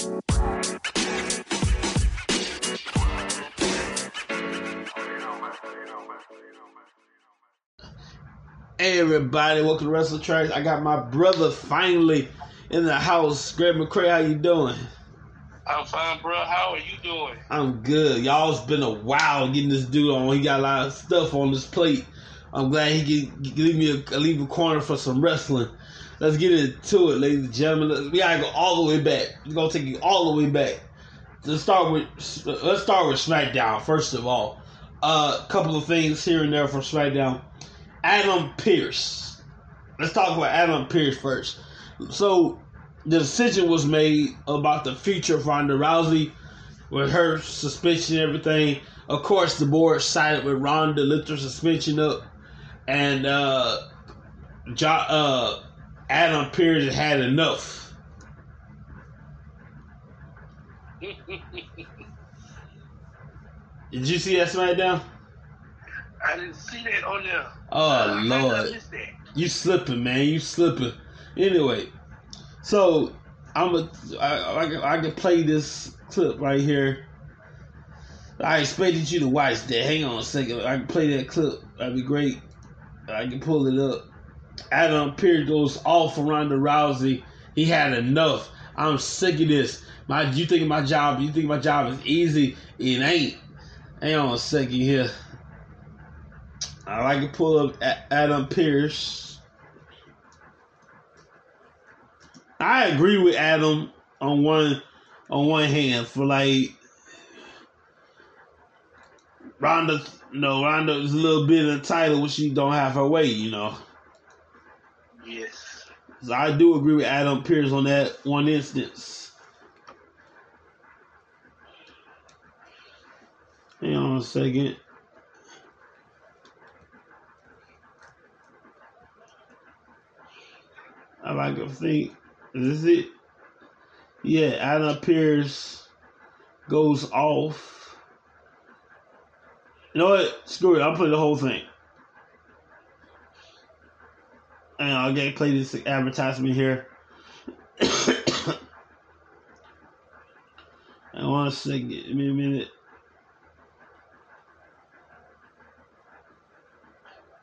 Hey everybody, welcome to Wrestle Tracks. I got my brother finally in the house. Greg McCray, how you doing? I'm fine, bro. How are you doing? I'm good. Y'all's been a while getting this dude on. He got a lot of stuff on his plate. I'm glad he can leave me a leave a corner for some wrestling. Let's get into it, ladies and gentlemen. We gotta go all the way back. We're gonna take you all the way back. Let's start with let's start with SmackDown first of all. A uh, couple of things here and there from SmackDown. Adam Pearce. Let's talk about Adam Pearce first. So the decision was made about the future of Ronda Rousey with her suspension and everything. Of course, the board sided with Ronda, lift her suspension up, and uh, jo- uh, Adam Pearce had enough. Did you see that SmackDown? I didn't see that on there. Oh Uh, Lord, you slipping, man. You slipping. Anyway, so I'm a I, I, I can play this clip right here. I expected you to watch that. Hang on a second. I can play that clip. That'd be great. I can pull it up. Adam Pearce goes off for Ronda Rousey. He had enough. I'm sick of this. My, you think my job? You think my job is easy? It ain't. Hang on a second here. I like to pull up Adam Pearce. I agree with Adam on one on one hand for like Ronda. No, Ronda is a little bit entitled when she don't have her way. You know, Yes. I do agree with Adam Pearce on that one instance. Hang on a second. I like to think. Is this it? Yeah, Adam Pearce goes off. You know what? Screw it. I'll play the whole thing. And I'll get play this advertisement here. I want to second. Give me a minute.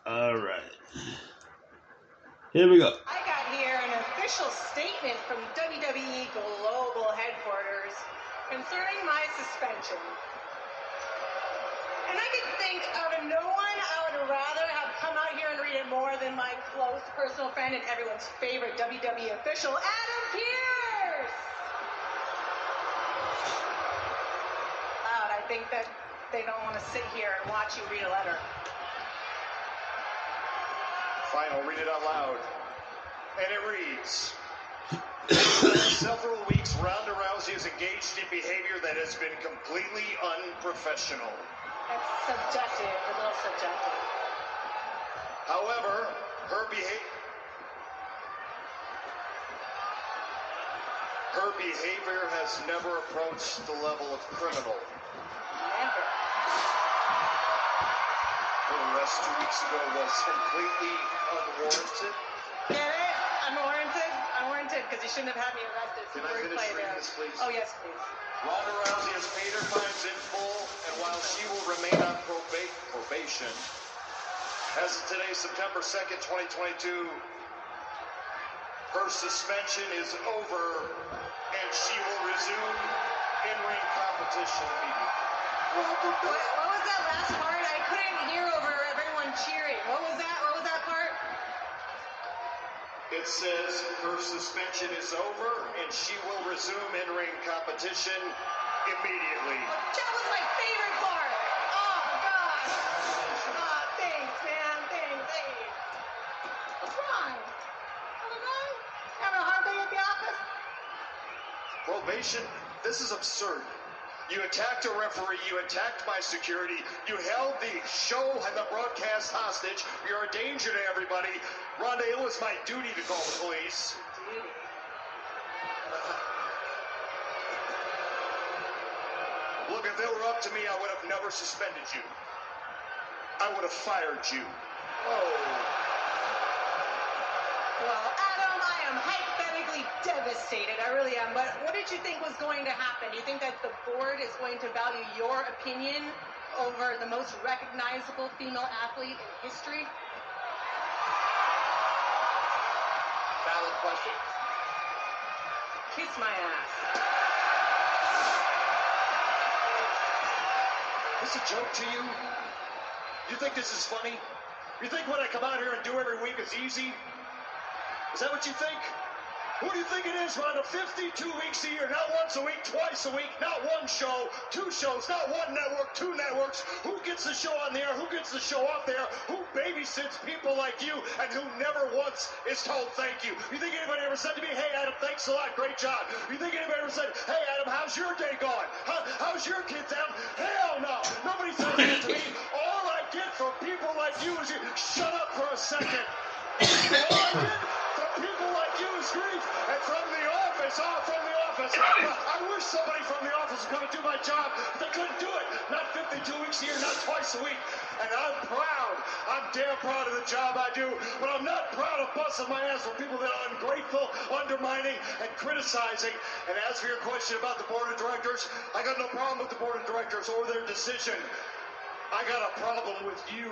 All right. Here we go. I got here an official statement from WWE Global Headquarters concerning my suspension. And I could think of no one I would rather have come out here and read it more than my close personal friend and everyone's favorite WWE official, Adam Pearce. Loud, I think that they don't want to sit here and watch you read a letter. Fine, I'll read it out loud. And it reads Several weeks, Ronda Rousey is engaged in behavior that has been completely unprofessional. That's subjective, a little subjective. However, her behavior. Her behavior has never approached the level of criminal. Never. Her arrest two weeks ago was completely unwarranted. Get it? Unwarranted? Unwarranted because you shouldn't have had me arrested. Can I finish reading this, please? Oh, yes, please. Ronda Rousey has paid her fines in full, and while she will remain on proba- probation, as of today, September 2nd, 2022, her suspension is over, and she will resume in-ring competition immediately. What, what was that last part? I couldn't hear over everyone cheering. What was that? What was that It says her suspension is over, and she will resume in-ring competition immediately. That was my favorite part. Oh, gosh. Oh, thanks, man. Thanks. Hey. What's wrong? Everybody? Having a hard day at the office? Probation? This is absurd. You attacked a referee, you attacked my security, you held the show and the broadcast hostage, you're a danger to everybody. Ronda, it was my duty to call the police. Look, if it were up to me, I would have never suspended you. I would have fired you. Oh. Well, Adam, I am hypothetically devastated. I really am. But what did you think was going to happen? You think that the board is going to value your opinion over the most recognizable female athlete in history? Valid question. Kiss my ass. This a joke to you? You think this is funny? You think what I come out here and do every week is easy? Is that what you think? Who do you think it is, Ronda? 52 weeks a year, not once a week, twice a week, not one show, two shows, not one network, two networks. Who gets the show on the air? Who gets the show off there? Who babysits people like you and who never once is told thank you? You think anybody ever said to me, hey, Adam, thanks a lot, great job? You think anybody ever said, hey, Adam, how's your day going? How, how's your kids, Adam? Hell no. Nobody says that to me. All I get from people like you is you, shut up for a second. All I get grief. And from the office, oh, from the office. I wish somebody from the office would come and do my job, but they couldn't do it. Not 52 weeks a year, not twice a week. And I'm proud. I'm damn proud of the job I do, but I'm not proud of busting my ass for people that are ungrateful, undermining, and criticizing. And as for your question about the board of directors, I got no problem with the board of directors or their decision. I got a problem with you.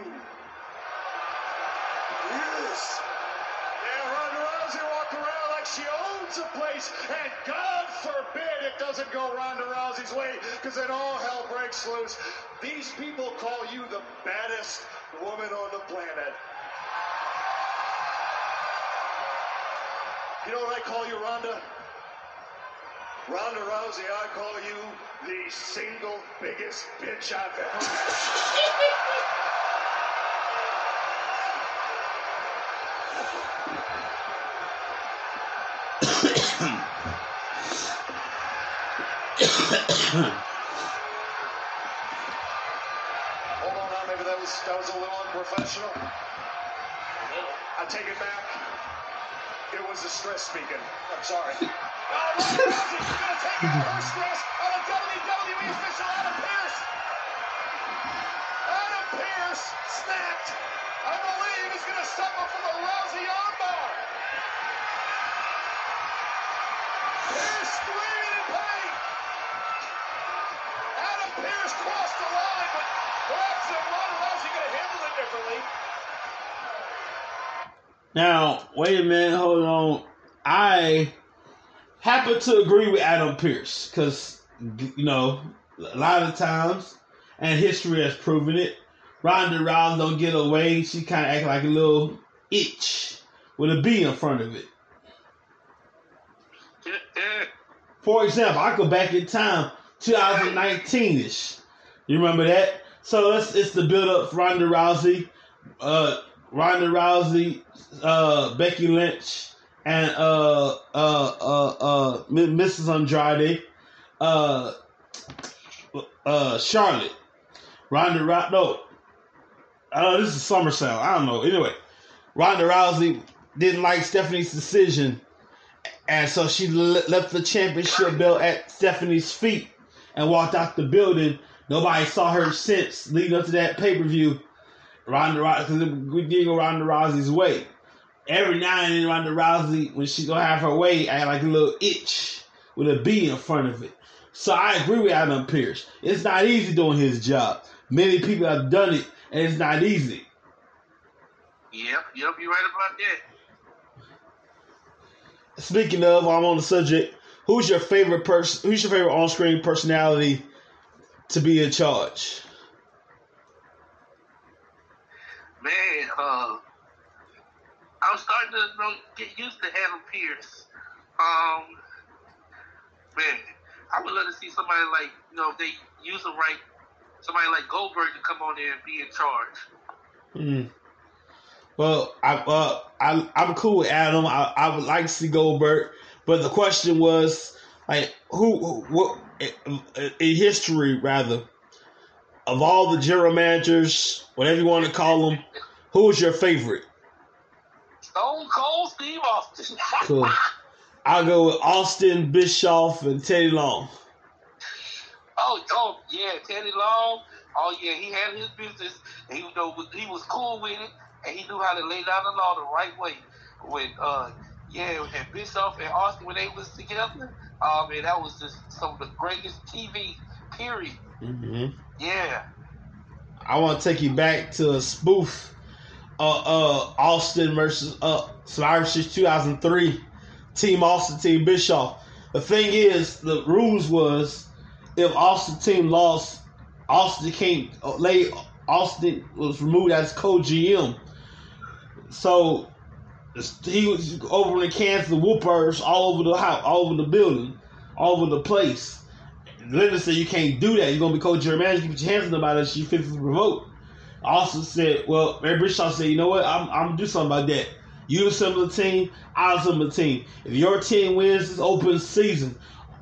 Yes. Yeah, Ronda Rousey walk around like she owns the place, and God forbid it doesn't go Ronda Rousey's way, because then all hell breaks loose. These people call you the baddest woman on the planet. You know what I call you, Ronda? Ronda Rousey, I call you the single biggest bitch I've ever met. Hold on now, maybe that was that was a little unprofessional. I take it back. It was a stress speaking. I'm sorry. Oh, Ronda Rousey's gonna take out her stress on a WWE official Adam Pearce. Adam Pearce snapped. I believe he's gonna suffer from a Rousey armbar. Pearce screaming in pain. Adam Pearce crossed the line, but perhaps uh, Ronda Rousey could have handled it differently. Now, wait a minute, hold on. I happen to agree with Adam Pearce because, you know, a lot of times, and history has proven it, Ronda Rousey don't get away. She kind of act like a little itch with a B in front of it. Yeah, yeah. For example, I go back in time, 2019ish. You remember that? So it's it's the build up for Ronda Rousey, uh, Ronda Rousey, uh, Becky Lynch, and uh, uh, uh, uh, Mrs. Andrade, Charlotte, Ronda Rousey. No, uh, this is SummerSlam. I don't know. Anyway, Ronda Rousey didn't like Stephanie's decision and so she le- left the championship belt at Stephanie's feet and walked out the building. Nobody saw her since leading up to that pay per view. Ronda Rousey, we did go Ronda Rousey's way. Every now and then, Ronda Rousey, when she gonna have her way, I had like a little itch with a B in front of it. So I agree with Adam Pearce. It's not easy doing his job. Many people have done it, and it's not easy. Yep, yep, you're right about that. Speaking of, I'm on the subject. Who's your favorite person? Who's your favorite on-screen personality to be in charge? Man, uh, I'm starting to get used to Adam Pearce. Um, man, I would love to see somebody like, you know, if they use the right, somebody like Goldberg to come on there and be in charge. Hmm. Well, I, uh, I, I'm cool with Adam. I, I would like to see Goldberg, but the question was, like, who, who what, in history, rather, of all the general managers, whatever you want to call them, who was your favorite? Stone Cold Steve Austin. Cool. I'll go with Austin, Bischoff, and Teddy Long. Oh, oh, yeah, Teddy Long. Oh, yeah, he had his business, and he, you know, was- he was cool with it, and he knew how to lay down the law the right way. When, uh, yeah, and Bischoff and Austin, when they was together, Oh man, that was just some of the greatest TV. Period. hmm Yeah. I want to take you back to a spoof. Uh, uh, Austin versus uh, Survivor Series 2003. Team Austin, Team Bischoff. The thing is, the rules was if Austin team lost, Austin can't uh, lay. Austin was removed as co-GM. So he was over in Kansas, whoopers all over the house, all over the building, all over the place. Linda said you can't do that. You're gonna be co-general manager. You put your hands on nobody that she fixes to promote. Austin said, well, Mary Bischoff said, you know what? I'm, I'm gonna do something about that. You assemble the team, I assemble the team. If your team wins this open season,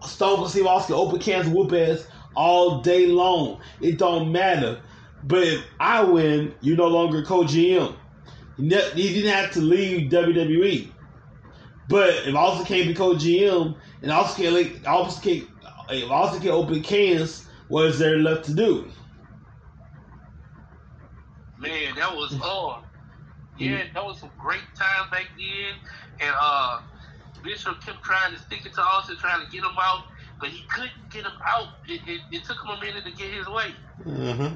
Stone Cold Steve Austin open cans whoop ass all day long. It don't matter. But if I win, you're no longer co-GM. He ne- he didn't have to leave WWE. But if Austin can't be co-GM and Austin can't, Austin can't, if Austin can't open cans, what is there left to do? Man, that was hard. Yeah, that was some great time back then. And uh Bischoff kept trying to stick it to Austin, trying to get him out, but he couldn't get him out. It, it, it took him a minute to get his way. Mm-hmm.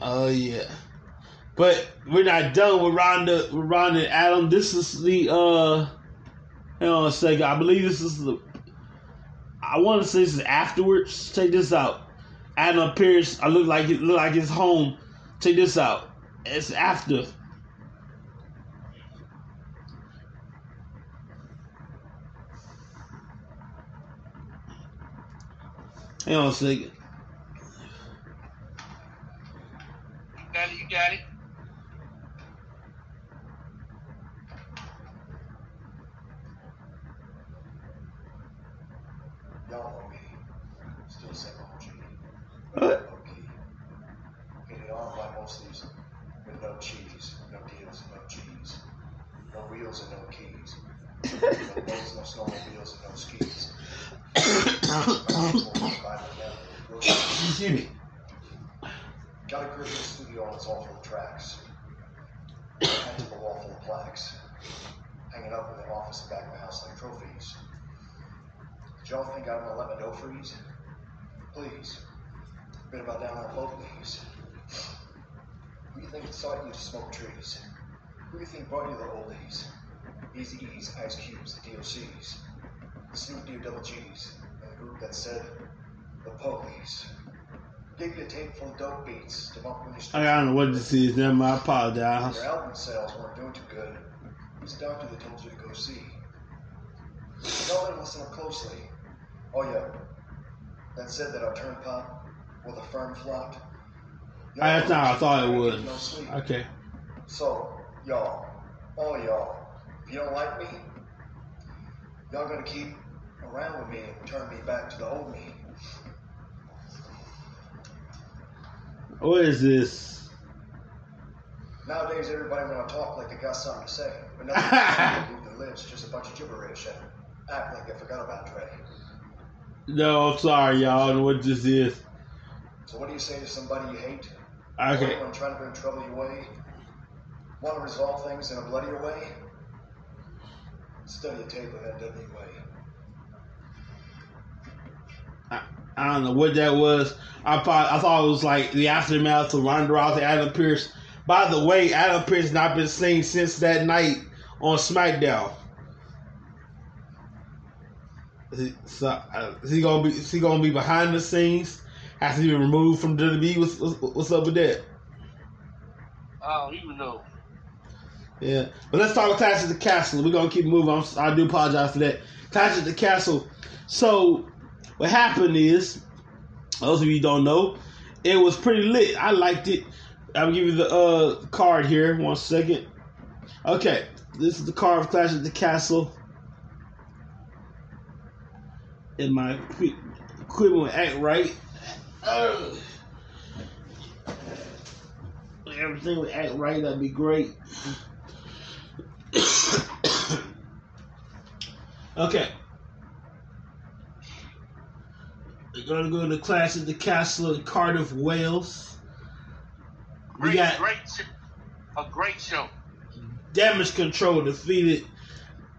Oh yeah. But we're not done with Ronda with Ronda and Adam. This is the uh hang on a second. I believe this is the I wanna say this is afterwards. Check this out. Adam appears I look like it look like it's home. Check this out. It's after. Hang on a second. You got it, you got it. Y'all know me. Still same OG. What? Okay. Getting on by most of these with no cheese, no deals, no cheese. No wheels and no keys. No boats, no snowmobiles, and no skis. Excuse me. Got a Christmas studio on its all full of tracks. Had to the wall full of plaques. Hanging up in the office and back of the house like trophies. Did y'all think I'm gonna let my dough freeze? Please. Been about down on both knees. Who you think taught you to smoke trees? Who you think brought you the oldies? Eazy-E's, Ice Cubes, the DOCs. The Snoop D Double G's. And the group that said the police. Gave you a tape full of dope beats to bump when you I don't know what this is. Then I apologize. Your album sales weren't doing too good. Who's the doctor that told you to go see? Y'all didn't listen up closely. Oh yeah, that said that our turn pop with a firm flopped. Y'all That's not how I thought it would. No sleep. Okay. So, y'all, all y'all, if you don't like me, y'all gonna keep around with me and turn me back to the old me. What is this? Nowadays, everybody wanna talk like they got something to say, but nothing move their lips, just a bunch of gibberish and act like they forgot about Dre. No, I'm sorry, y'all. I don't know what this is. So what do you say to somebody you hate? Okay. Anyone trying to bring trouble your way? Want to resolve things in a bloodier way? Study a tape of that NWA. I, I don't know what that was. I thought I thought it was like the aftermath of Ronda Rousey, Adam Pearce. By the way, Adam Pearce not been seen since that night on SmackDown. Is he, so, uh, is he gonna be? Is he gonna be behind the scenes? Has he been removed from WWE? What's, what's, what's up with that? I don't even know. Yeah, but let's talk Clash at the Castle. We're gonna keep moving. I'm, I do apologize for that. Clash at the Castle. So, what happened is, those of you who don't know, it was pretty lit. I liked it. I'll give you the uh, card here. One second. Okay, this is the card of Clash of the Castle. And my equi- equipment act right. Ugh. Everything would act right. That'd be great. okay. We're gonna go to Clash of the castle in Cardiff, Wales. We got great, a great show. Damage CTRL defeated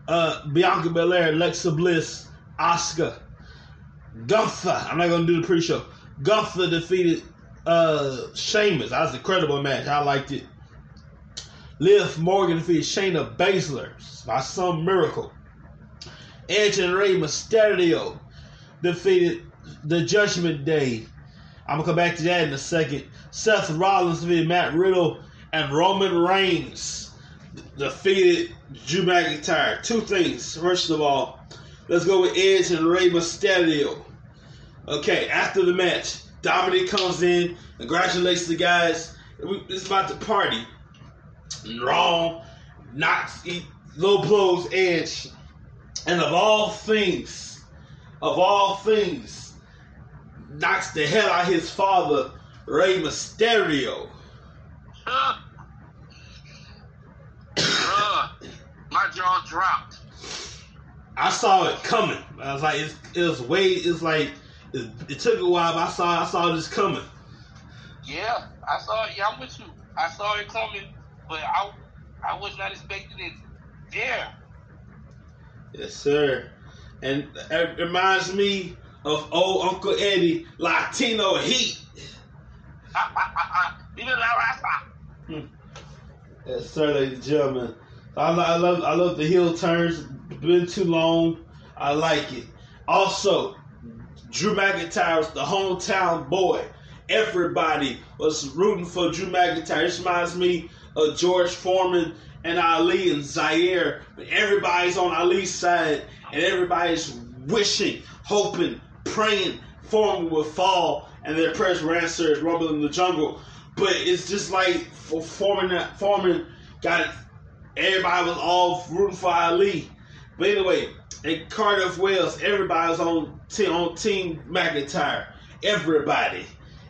uh, Bianca Belair, Alexa Bliss, Oscar, Gunther. I'm not gonna do the pre-show. Gunther defeated uh Sheamus. That was an incredible match. I liked it. Liv Morgan defeated Shayna Baszler by some miracle. Edge and Rey Mysterio defeated the Judgment Day. I'm gonna come back to that in a second. Seth Rollins defeated Matt Riddle, and Roman Reigns defeated Drew McIntyre. Two things. First of all, let's go with Edge and Rey Mysterio. Okay, after the match, Dominic comes in, congratulates the guys. It's about to party. Wrong, knocks, low blows Edge, and of all things, of all things, knocks the hell out of his father, Rey Mysterio. Uh, uh, my jaw dropped. I saw it coming. I was like, it's, it was way. It's like it, it took a while, but I saw I saw this coming. Yeah, I saw it. Yeah, I'm with you. I saw it coming, but I I was not expecting it there. Yes, sir. And it reminds me of old Uncle Eddie, Latino Heat. Viva la raza. Yes, sir, ladies and gentlemen. I, I love I love the heel turns. Been too long. I like it. Also, Drew McIntyre was the hometown boy. Everybody was rooting for Drew McIntyre. This reminds me of George Foreman and Ali and Zaire. Everybody's on Ali's side, and everybody's wishing, hoping, praying Foreman would fall, and their prayers were answered. Rumble in the jungle. But it's just like for Foreman, that Foreman got everybody was all rooting for Ali. But anyway, in Cardiff, Wales, everybody was on team on Team McIntyre. Everybody,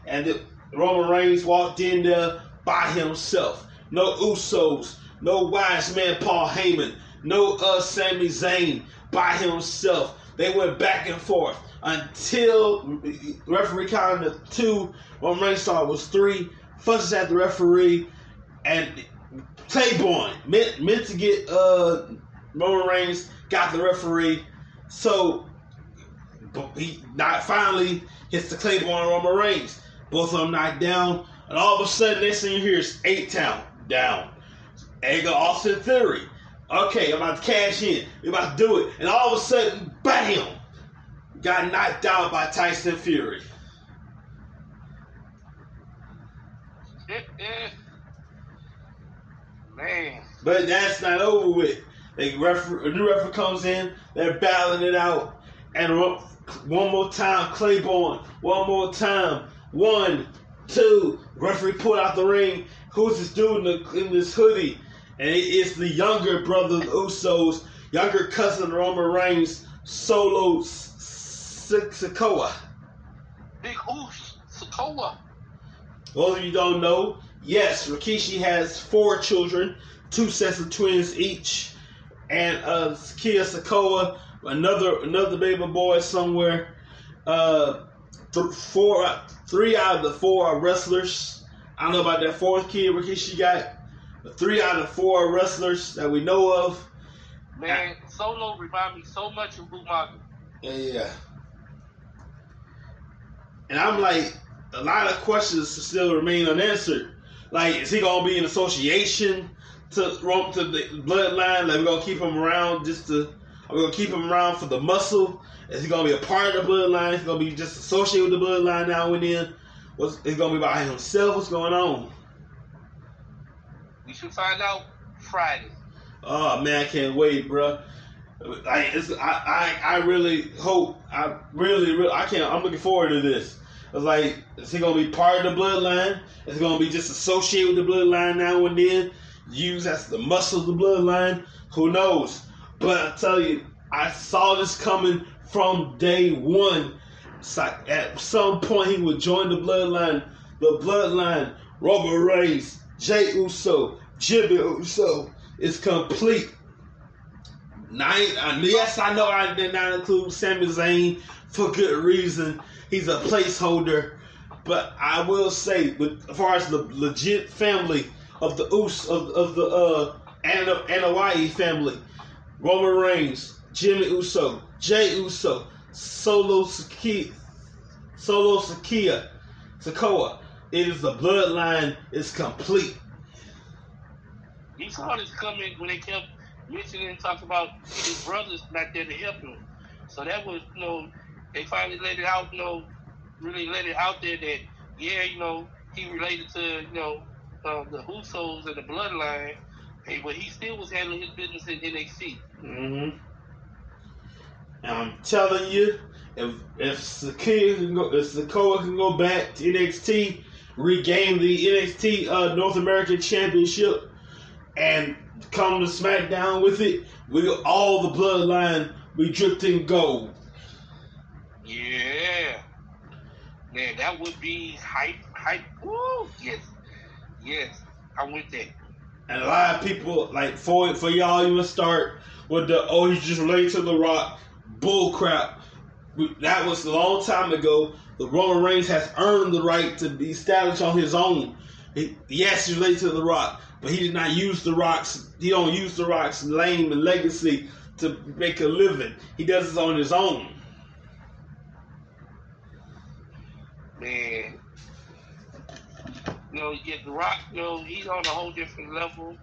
and the, Roman Reigns walked in there by himself. No Usos, no wise man Paul Heyman, no uh Sami Zayn by himself. They went back and forth until referee counted two. Thought it was three. Fusses at the referee, and Claymore meant meant to get uh Roman Reigns got the referee, so he not finally hits the Claymore on Roman Reigns. Both of them knocked down, and all of a sudden next thing you hear is eight town down. And go Austin Theory. Okay, I'm about to cash in. We're about to do it, and all of a sudden, bam, got knocked out by Tyson Fury. Man, But that's not over with. They refer, a new referee comes in, they're battling it out. And one more time, Claymore. One more time. One, two. Referee pulled out the ring. Who's this dude in, the, in this hoodie? And it's the younger brother of the Usos, younger cousin of Roman Reigns, Solo S- S- Sikoa. Big Oosh, Sokoa. Those of you don't know, yes, Rikishi has four children, two sets of twins each, and uh, Kia Sakoa, another another baby boy somewhere. Uh, th- four, three out of the four are wrestlers. I don't know about that fourth kid Rikishi got, but three out of four are wrestlers that we know of. Man, Solo remind me so much of Umaga. Yeah, yeah. And I'm like, a lot of questions still remain unanswered. Like, is he gonna be in association to Rome to the bloodline? Like, we're gonna keep him around just to, are we gonna keep him around for the muscle? Is he gonna be a part of the bloodline? Is he gonna be just associated with the bloodline now and then? What's is he gonna be by himself? What's going on? We should find out Friday. Oh man, I can't wait, bro. Like it's, I, I, I really hope. I really, really, I can't. I'm looking forward to this. It's like, is he gonna be part of the bloodline? Is he gonna be just associated with the bloodline now and then? Used as the muscle of the bloodline? Who knows? But I tell you, I saw this coming from day one. It's like at some point he would join the bloodline. The bloodline, Robert Reigns, Jey Uso, Jimmy Uso is complete. I, I- uh, yes, I know I did not include Sami Zayn for good reason. He's a placeholder, but I will say, with as far as the legit family of the Us of, of the uh Ana Anoa'i family, Roman Reigns, Jimmy Uso, Jey Uso, Solo Sakia, Solo Sakia, Sakoa. It is the bloodline is complete. You saw this coming when they kept mentioning and talking about his brothers not there to help him. So that was, you know, they finally let it out, you know, really let it out there that, yeah, you know, he related to, you know, uh, the Usos and the bloodline, hey, but he still was handling his business in NXT. Mm-hmm. And I'm telling you, if if Sakia can go, if Sakoa can go back to NXT, regain the NXT uh, North American Championship, and come to SmackDown with it, we all the bloodline be in gold. Yeah. Man, that would be hype, hype. Woo, yes. Yes, I'm with that. And a lot of people like for for y'all even start with the oh he's just related to the Rock bull crap. That was a long time ago. The Roman Reigns has earned the right to be established on his own. He, yes, he's related to the Rock, but he did not use the Rock's. He don't use the Rock's name and legacy to make a living. He does this on his own. Man. You know, yeah, The Rock, you know, he's on a whole different level.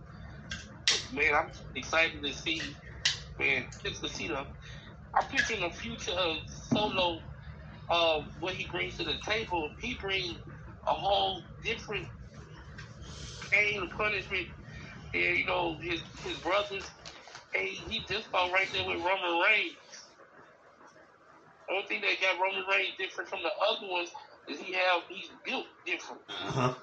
Man, I'm excited to see, man, just to see the. I'm picturing the future of Solo, uh, what he brings to the table. He brings a whole different pain and punishment. And, you know, his, his brothers, and he just about right there with Roman Reigns. Only thing that got Roman Reigns different from the other ones is he have he's built different. Uh huh.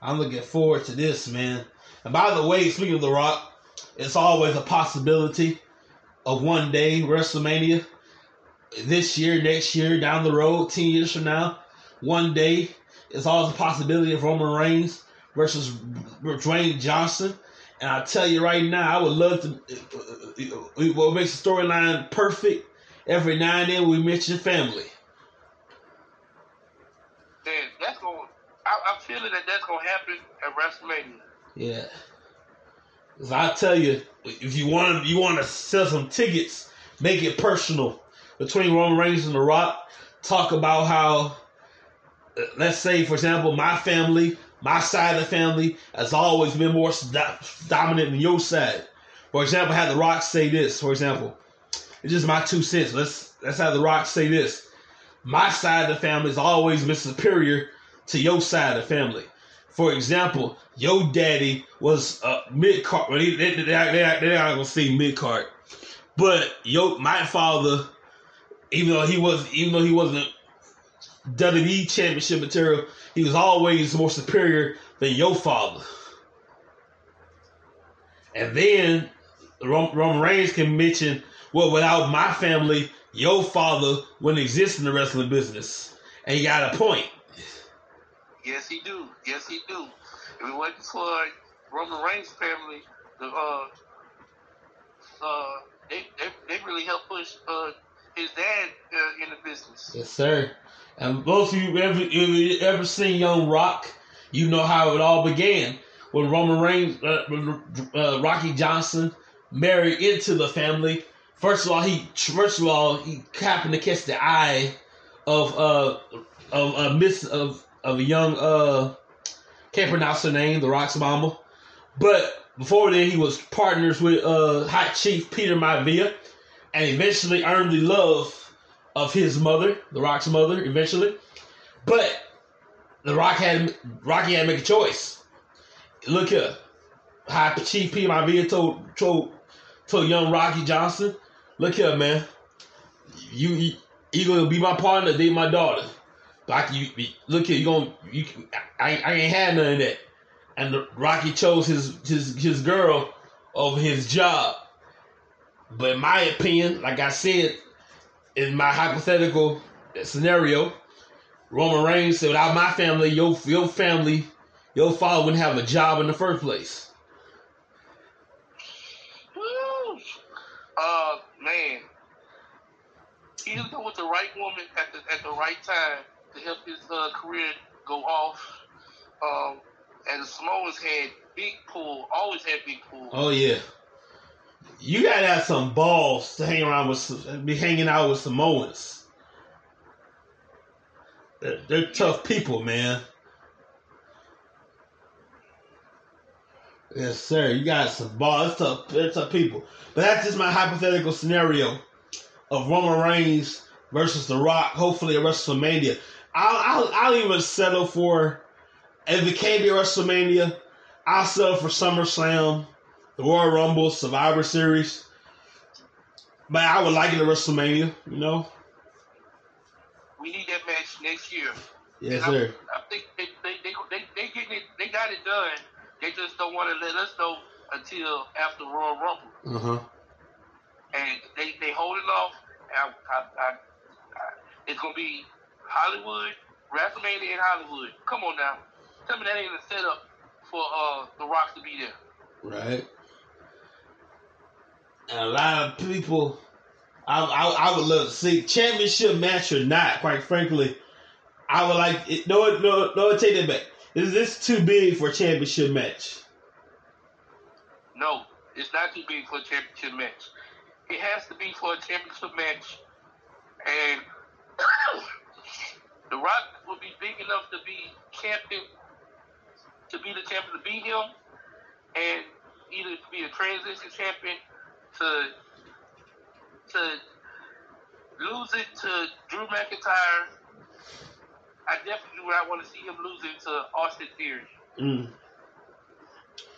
I'm looking forward to this, man. And by the way, speaking of The Rock, it's always a possibility of one day WrestleMania this year, next year, down the road, 10 years from now. One day, it's always a possibility of Roman Reigns versus Dwayne Johnson. And I tell you right now, I would love to. Uh, uh, uh, what makes the storyline perfect? Every now and then we mention family. Then that's going. I, I'm feeling that that's gonna happen at WrestleMania. Yeah. 'Cause I tell you, if you want to, you want to sell some tickets, make it personal between Roman Reigns and The Rock. Talk about how, uh, let's say, for example, my family, my side of the family has always been more dominant than your side. For example, have The Rock say this. For example, it's just my two cents. Let's let's have The Rock say this. My side of the family has always been superior to your side of the family. For example, your daddy was uh, a mid card. Well, they, they, they, they, they're not gonna say mid card, but yo, my father, even though he was, even though he wasn't WWE championship material, he was always more superior than your father. And then Rom- Roman Reigns can mention, well, without my family, your father wouldn't exist in the wrestling business, and he got a point. Yes, he do. Yes, he do. If it wasn't for Roman Reigns' family, the uh, uh, they they, they really helped push uh his dad uh, in the business. Yes, sir. And most of you ever you ever seen Young Rock, you know how it all began when Roman Reigns, uh, uh, Rocky Johnson, married into the family. First of all, he first of all he happened to catch the eye of uh of a miss of of a young uh can't pronounce her name, the Rock's mama. But before then, he was partners with uh Hot Chief Peter Maivia, and eventually earned the love of his mother, the Rock's mother, eventually. But the Rock had Rocky had to make a choice. Look here, High Chief Peter Maivia told told told young Rocky Johnson, look here, man, you you, gonna be my partner, date my daughter. Like you, look here, you gonna you I, I ain't had none of that. And Rocky chose his his his girl over his job. But in my opinion, like I said, in my hypothetical scenario, Roman Reigns said, "Without my family, your your family, your father wouldn't have a job in the first place." Uh, man, he was with the right woman at the at the right time to help his uh, career go off. Um, and the Samoans had big pull, always had big pull. Oh yeah, you gotta have some balls to hang around with, be hanging out with Samoans. They're, they're tough people, man. Yes, sir. You got some balls. It's tough. They're tough people. But that's just my hypothetical scenario of Roman Reigns versus The Rock. Hopefully at WrestleMania. I'll, I'll, I'll even settle for if it can't be WrestleMania. I'll settle for SummerSlam, the Royal Rumble, Survivor Series. But I would like it at WrestleMania. You know. We need that match next year. Yes, And I- sir. I think they they they they, they getting it. They got it done. They just don't want to let us know until after Royal Rumble, Uh huh. and they they hold it off. I, I, I, I, it's gonna be Hollywood, WrestleMania in Hollywood. Come on now, tell me that ain't a setup for uh the Rock to be there. Right. And a lot of people, I, I, I would love to see championship match or not. Quite frankly, I would like it. No, no, no. Take that back. Is this too big for a championship match? No, it's not too big for a championship match. It has to be for a championship match, and The Rock will be big enough to be champion, to be the champion, to beat him, and either to be a transition champion, to to lose it to Drew McIntyre. I definitely would not want to see him lose it to Austin Theory. Mm.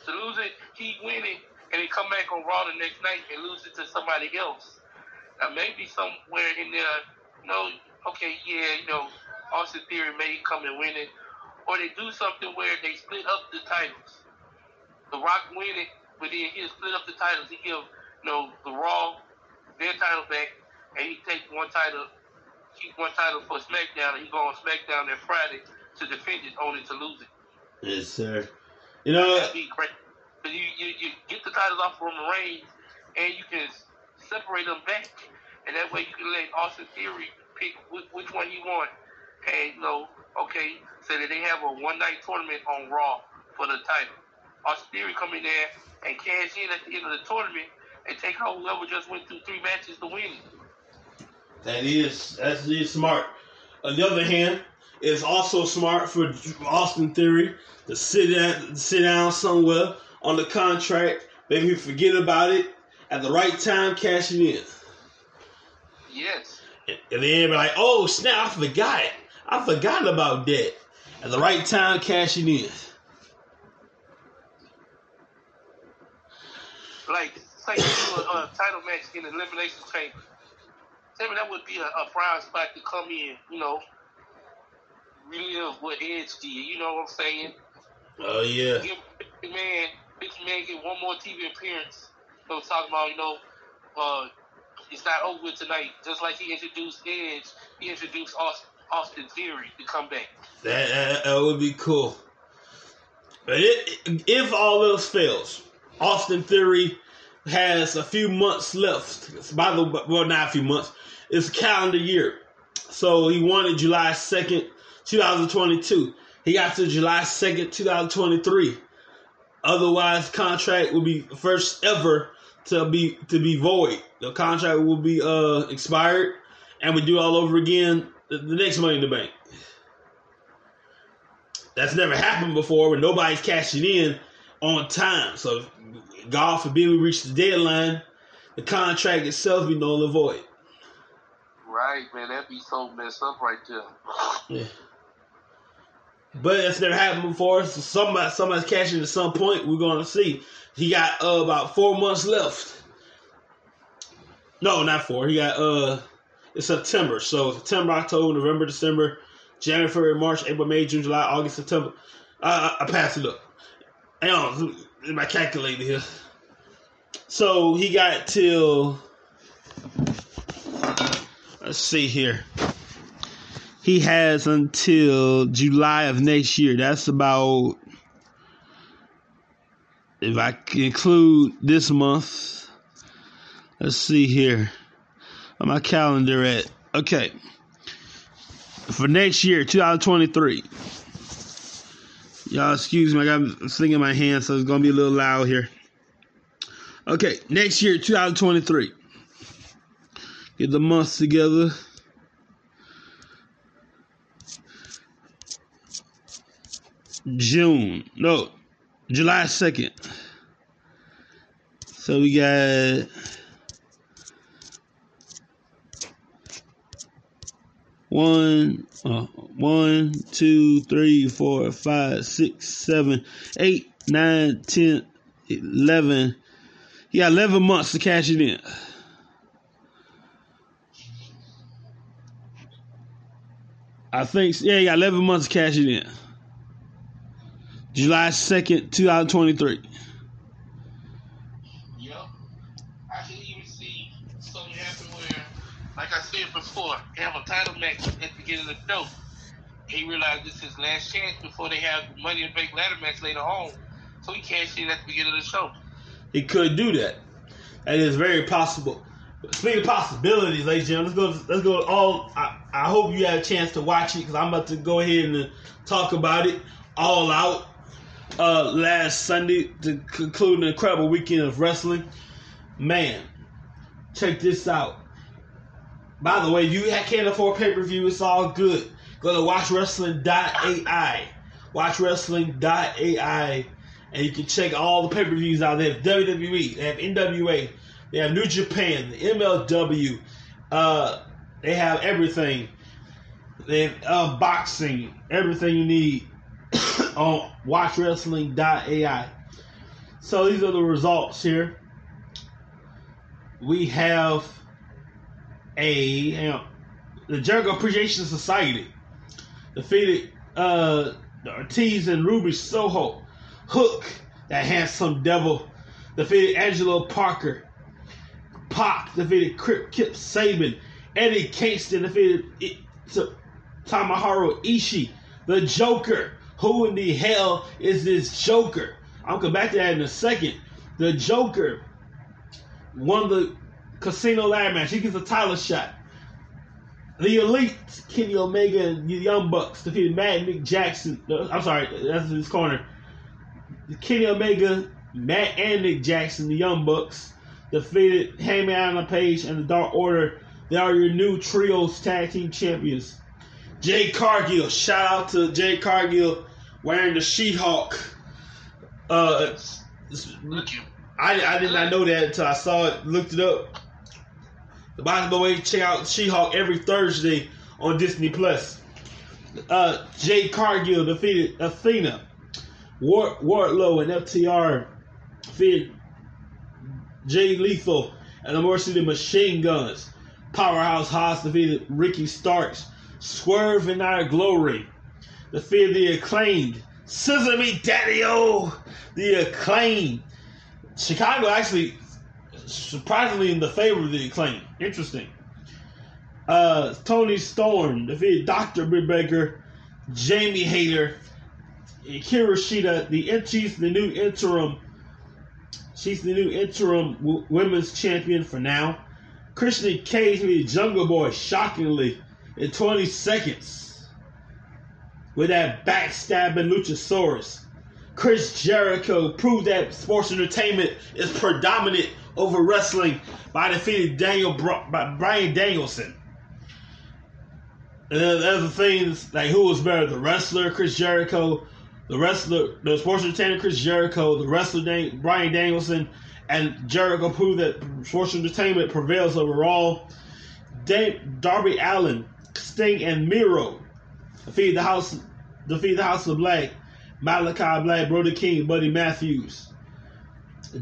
To lose it, he win it, and he come back on Raw the next night and lose it to somebody else. Now maybe somewhere in there, you know, okay, yeah, you know, Austin Theory may come and win it, or they do something where they split up the titles. The Rock win it, but then he'll split up the titles. He give, you know, the Raw their title back, and he take one title, keep one title for SmackDown, and he go on SmackDown that Friday to defend it, only to lose it. Yes, sir. You know, That'd be great. But you, you, you get the titles off Roman Reigns, and you can separate them back, and that way you can let Austin Theory pick which, which one he want. And you know, okay, so that they have a one night tournament on Raw for the title. Austin Theory come in there and cash in at the end of the tournament and take out whoever just went through three matches to win. That is that's smart. On the other hand, it's also smart for Austin Theory to sit down, sit down somewhere on the contract, maybe forget about it at the right time, cashing in, Yes. and then be like, "Oh snap! I forgot it. I forgot about that." At the right time, cashing in. like say you do a, a title match in the elimination chamber. Tell me that would be a, a prime spot to come in, you know, relive what Edge did. You know what I'm saying? Oh yeah, Give Big Man, Big Man get one more TV appearance. So we're talking about, you know, uh, it's not over with tonight. Just like he introduced Edge, he introduced Austin, Austin Theory to come back. that, that, that would be cool. It, if all else fails, Austin Theory has a few months left. By the well, not a few months. It's calendar year, so he wanted July second, two thousand twenty-two. He got to July second, two thousand twenty-three. Otherwise, contract will be first ever to be to be void. The contract will be uh expired, and we do all over again the, the next Money in the Bank. That's never happened before, where nobody's cashing in on time. So, God forbid we reach the deadline, the contract itself be null and void. Right, man. That'd be so messed up right there. Yeah. But that's never happened before. So somebody, somebody's cashing at some point. We're gonna see. He got uh, about four months left. No, not four. He got uh, it's September. So September, October, November, December, January, February, March, April, May, June, July, August, September. I, I, I passed it up. Hang on, my calculator here. So he got till. Let's see here. He has until July of next year. That's about. If I include this month, let's see here. On my calendar at okay for next year, 2023. Y'all, excuse me, I got in my hand, so it's gonna be a little loud here. Okay, next year, 2023. Get the months together. June. No, July 2nd. So we got one, uh, one, two, three, four, five, six, seven, eight, nine, ten, eleven. He got eleven months to cash it in. I think yeah, he got eleven months to cash it in. July second, two thousand twenty-three. Yep. I can even see something happen where, like I said before, they at the beginning of the show. He realized this is his last chance before they have Money the Bank ladder match later on. So he can't cashed in at the beginning of the show. He could do that. That is very possible. Speaking of possibilities, ladies and gentlemen, let's go. Let's go. All I, I hope you had a chance to watch it because I'm about to go ahead and talk about it all out. Uh, last Sunday to conclude an incredible weekend of wrestling. Man, check this out. By the way, you can't afford pay per view. It's all good. Go to watchwrestling.ai. Watchwrestling.ai. And you can check all the pay per views out there. WWE, they have NWA, they have New Japan, the MLW. Uh, they have everything. They have uh, boxing, everything you need on watchwrestling.ai. So these are the results here. We have a you know, the Jericho Appreciation Society defeated uh, the Ortiz and Ruby Soho. Hook, that handsome devil, defeated Angelo Parker. Pac defeated Kip Sabian. Eddie Kingston defeated it, to, Tomohiro Ishii. The Joker. Who in the hell is this Joker? I'll come back to that in a second. The Joker won the casino ladder match. He gets a title shot. The Elite, Kenny Omega and the Young Bucks defeated Matt Nick Jackson. I'm sorry, that's his corner. Kenny Omega, Matt and Nick Jackson, the Young Bucks, defeated Hangman Adam Page and the Dark Order. They are your new trios tag team champions. Jade Cargill, shout out to Jade Cargill wearing the She-Hulk. Uh, I, I did not know that until I saw it, looked it up. The by the way, check out She-Hulk every Thursday on Disney Plus. Uh, Jade Cargill defeated Athena. Ward, Wardlow and FTR defeated Jay Lethal and the City Machine Guns. Powerhouse Hobbs defeated Ricky Starks. Swerve and our glory defeated the acclaimed. Scissor me, Daddy O! The acclaimed. Chicago actually surprisingly in the favor of the acclaim. Interesting. Uh, Toni Storm defeated Dr. Britt Baker, Jamie Hayter, Hikaru Shida, the she's the new interim. She's the new interim w- women's champion for now. Christian Cage the Jungle Boy, shockingly, in 20 seconds. With that backstabbing Luchasaurus. Chris Jericho proved that sports entertainment is predominant over wrestling by defeating Daniel by Bryan Danielson. And then other things like who was better, the wrestler Chris Jericho, the wrestler, the sports entertainer Chris Jericho, the wrestler Dan- Bryan Danielson, and Jericho proved that sports entertainment prevails overall. Darby Allin, Sting, and Miro defeat the house, defeat the House of Black, Malakai Black, Brody King, Buddy Matthews.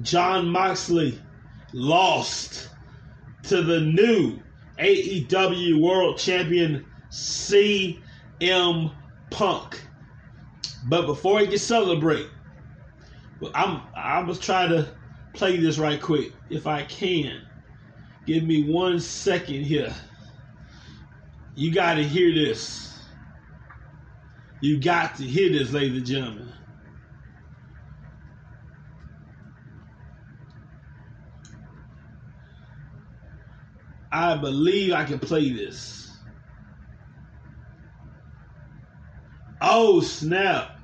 Jon Moxley lost to the new AEW World Champion CM Punk. But before he can celebrate, I'm I must try to play this right quick if I can. Give me one second here. You got to hear this. You got to hear this, ladies and gentlemen. I believe I can play this. Oh, snap.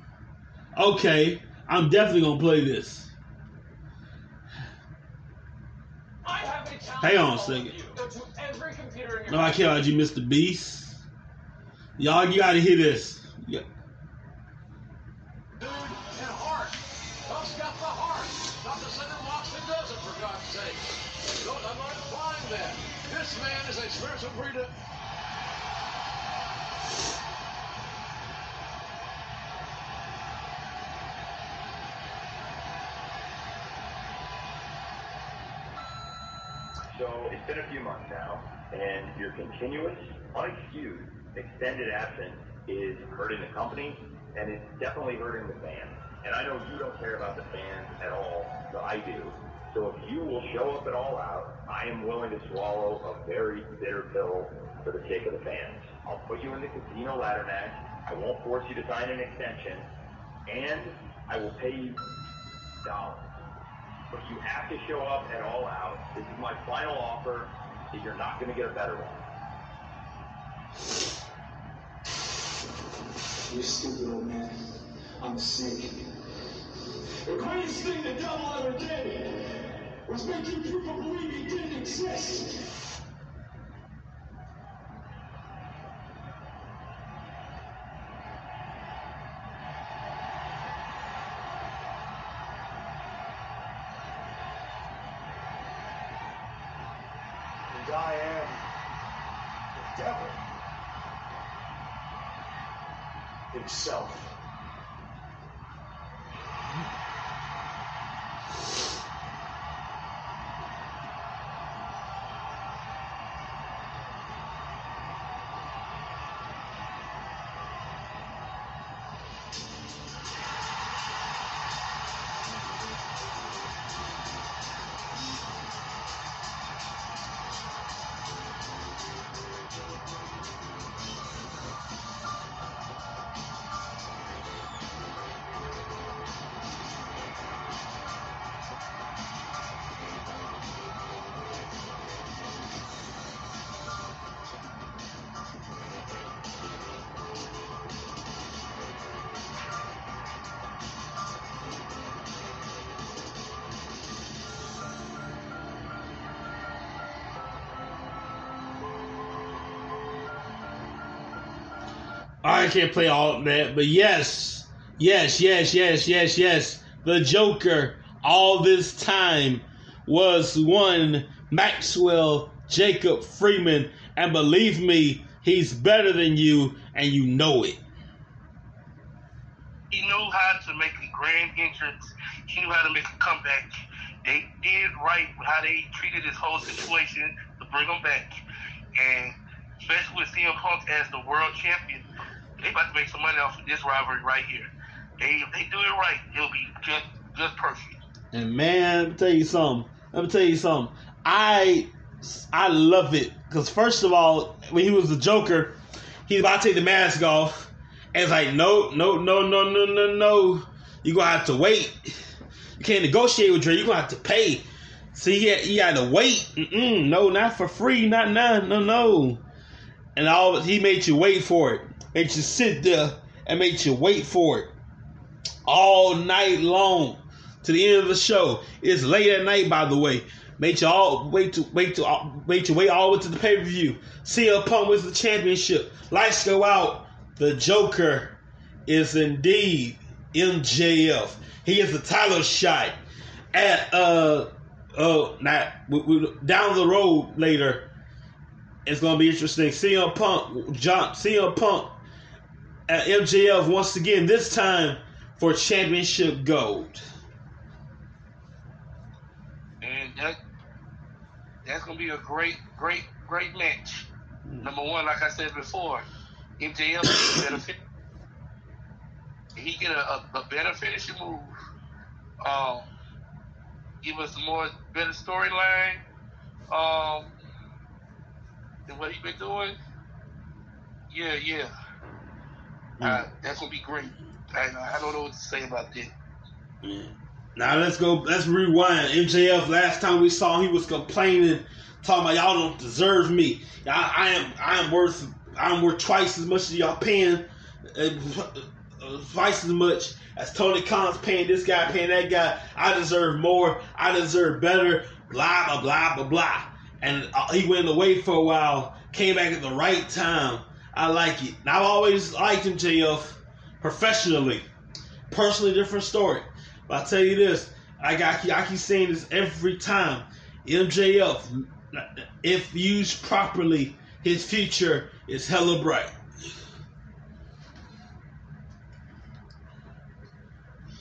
Okay, I'm definitely going to play this. Hang on a second. No, I can't let you Mr. Beast. Y'all, you gotta hear this. Doesn't, for God's sake. Don't, I'm not that. This man is a spiritual breeder. So it's been a few months now, and your continuous, unexcused, extended absence is hurting the company, and it's definitely hurting the fans. And I know you don't care about the fans at all, but I do. So if you will show up at all out, I am willing to swallow a very bitter pill for the sake of the fans. I'll put you in the casino ladder match. I won't force you to sign an extension, and I will pay you dollars. But you have to show up at all out. This is my final offer. That you're not going to get a better one. You're stupid, old man. I'm a snake. The greatest thing the devil ever did was making people believe he didn't exist. And I am the devil himself. Can't play all that, but yes, yes, yes, yes, yes, yes. The Joker all this time was one Maxwell Jacob Friedman, and believe me, he's better than you, and you know it. He knew how to make a grand entrance. He knew how to make a comeback. They did right with how they treated this whole situation to bring him back. And especially with CM Punk as the world champion, they about to make some money off of this rivalry right here. They if they do it right, it'll be just just perfect. And man, let me tell you something. Let me tell you something. I I love it because first of all, when he was the Joker, he's about to take the mask off, and it's like, no, no, no, no, no, no, no. You gonna have to wait. You can't negotiate with Dre. You gonna have to pay. See, he had, he had to wait. Mm-mm, no, not for free. Not now. No, no. And all he made you wait for it. Made you sit there and made you wait for it all night long to the end of the show. It's late at night, by the way. Made you all wait to wait to wait to wait all the way to the pay per view. CM Punk wins the championship. Lights go out. The Joker is indeed MJF. He is the title shot at uh uh not we, we, down the road later. It's gonna be interesting. CM Punk jump CM Punk at MJF once again. This time for championship gold. And that that's gonna be a great, great, great match. Number one, like I said before, MJF better fit. He get a, a, a better finishing move. Um, give us a more better storyline. Um, than what he been doing. Yeah, yeah. Uh, that's gonna be great. I, I don't know what to say about that. Yeah. Now let's go. Let's rewind. MJF. Last time we saw him, he was complaining, talking about y'all don't deserve me. I, I am. I am worth. I'm worth twice as much as y'all paying. Uh, uh, twice as much as Tony Khan's paying this guy, paying that guy. I deserve more. I deserve better. Blah blah blah blah blah. and uh, he went away for a while, came back at the right time. I like it. I've always liked MJF professionally. Personally, different story. But I tell you this, I got I keep saying this every time. MJF, if used properly, his future is hella bright.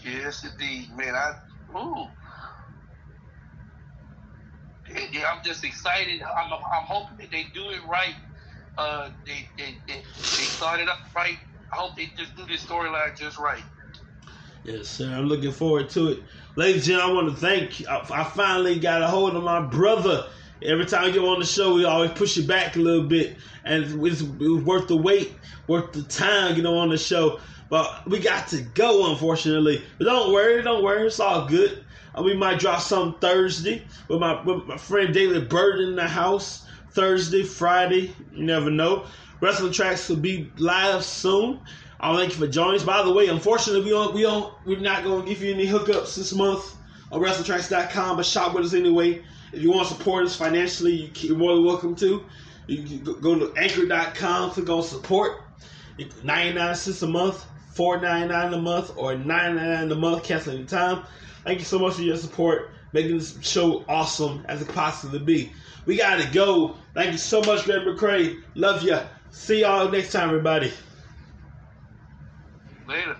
Yes, indeed, man. I ooh. Yeah, I'm just excited. I'm, I'm hoping that they do it right. Uh, they, they, they, they started up right. I hope they just do this storyline just right. Yes, sir. I'm looking forward to it. Ladies and gentlemen, I want to thank I, I finally got a hold of my brother. Every time you get on the show, we always push it back a little bit. And it was, it was worth the wait, worth the time, you know, on the show. But we got to go, unfortunately. But don't worry, don't worry. It's all good. Uh, we might drop some Thursday with my, with my friend David Bird in the house. Thursday, Friday, you never know. Wrestling tracks will be live soon. I want to thank you for joining us. By the way, unfortunately, we don't, we don't, we're not going to give you any hookups this month on WrestlingTracks.com, but shop with us anyway. If you want to support us financially, you're more than welcome to. You can go to Anchor.com, click on support. 99 cents a month, 4.99 a month, or 9.99 a month. Cancel any time. Thank you so much for your support, making this show awesome as it possibly be. We gotta go. Thank you so much, Greg McCray. Love ya. See y'all next time, everybody. Later.